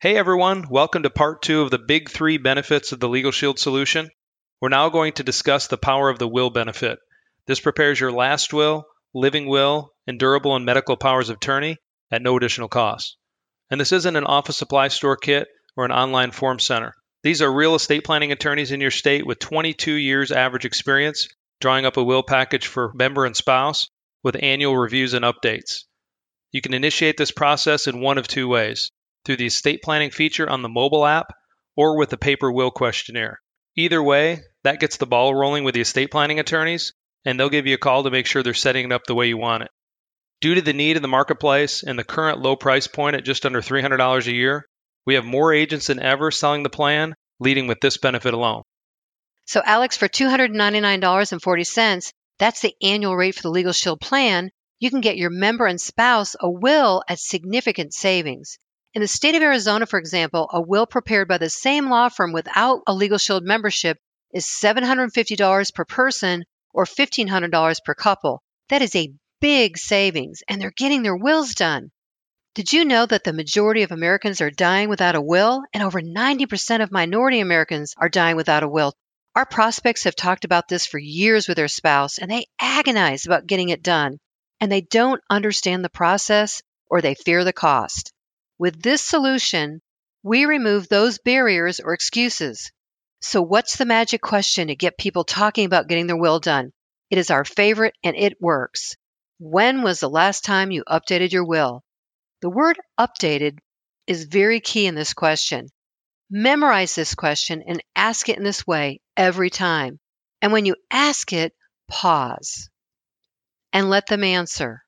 Hey everyone, welcome to part two of the big three benefits of the Legal Shield solution. We're now going to discuss the power of the will benefit. This prepares your last will, living will, and durable and medical powers of attorney at no additional cost. And this isn't an office supply store kit or an online form center. These are real estate planning attorneys in your state with 22 years average experience drawing up a will package for member and spouse with annual reviews and updates. You can initiate this process in one of two ways through the estate planning feature on the mobile app or with the paper will questionnaire. Either way, that gets the ball rolling with the estate planning attorneys, and they'll give you a call to make sure they're setting it up the way you want it. Due to the need in the marketplace and the current low price point at just under $300 a year, we have more agents than ever selling the plan, leading with this benefit alone. So, Alex, for $299.40, that's the annual rate for the Legal Shield plan, you can get your member and spouse a will at significant savings. In the state of Arizona, for example, a will prepared by the same law firm without a Legal Shield membership is $750 per person or $1,500 per couple. That is a big savings, and they're getting their wills done. Did you know that the majority of Americans are dying without a will? And over 90% of minority Americans are dying without a will. Our prospects have talked about this for years with their spouse, and they agonize about getting it done. And they don't understand the process or they fear the cost. With this solution, we remove those barriers or excuses. So, what's the magic question to get people talking about getting their will done? It is our favorite and it works. When was the last time you updated your will? The word updated is very key in this question. Memorize this question and ask it in this way every time. And when you ask it, pause and let them answer.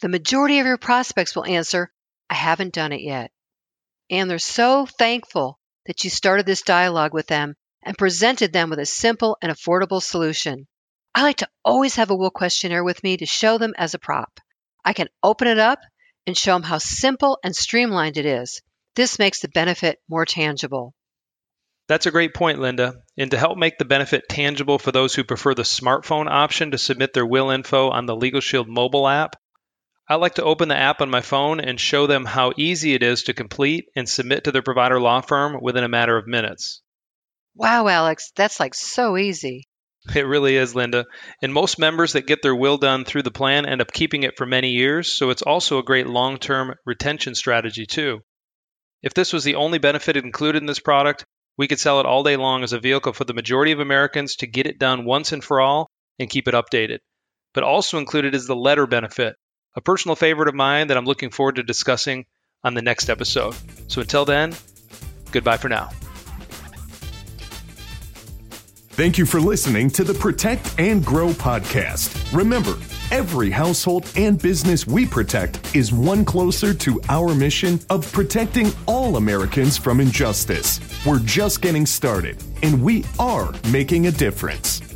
The majority of your prospects will answer, I haven't done it yet. And they're so thankful that you started this dialogue with them and presented them with a simple and affordable solution. I like to always have a will questionnaire with me to show them as a prop. I can open it up and show them how simple and streamlined it is. This makes the benefit more tangible. That's a great point, Linda. And to help make the benefit tangible for those who prefer the smartphone option to submit their will info on the Legal Shield mobile app, I like to open the app on my phone and show them how easy it is to complete and submit to their provider law firm within a matter of minutes. Wow, Alex, that's like so easy. It really is, Linda. And most members that get their will done through the plan end up keeping it for many years, so it's also a great long term retention strategy, too. If this was the only benefit included in this product, we could sell it all day long as a vehicle for the majority of Americans to get it done once and for all and keep it updated. But also included is the letter benefit, a personal favorite of mine that I'm looking forward to discussing on the next episode. So until then, goodbye for now. Thank you for listening to the Protect and Grow podcast. Remember, every household and business we protect is one closer to our mission of protecting all Americans from injustice. We're just getting started, and we are making a difference.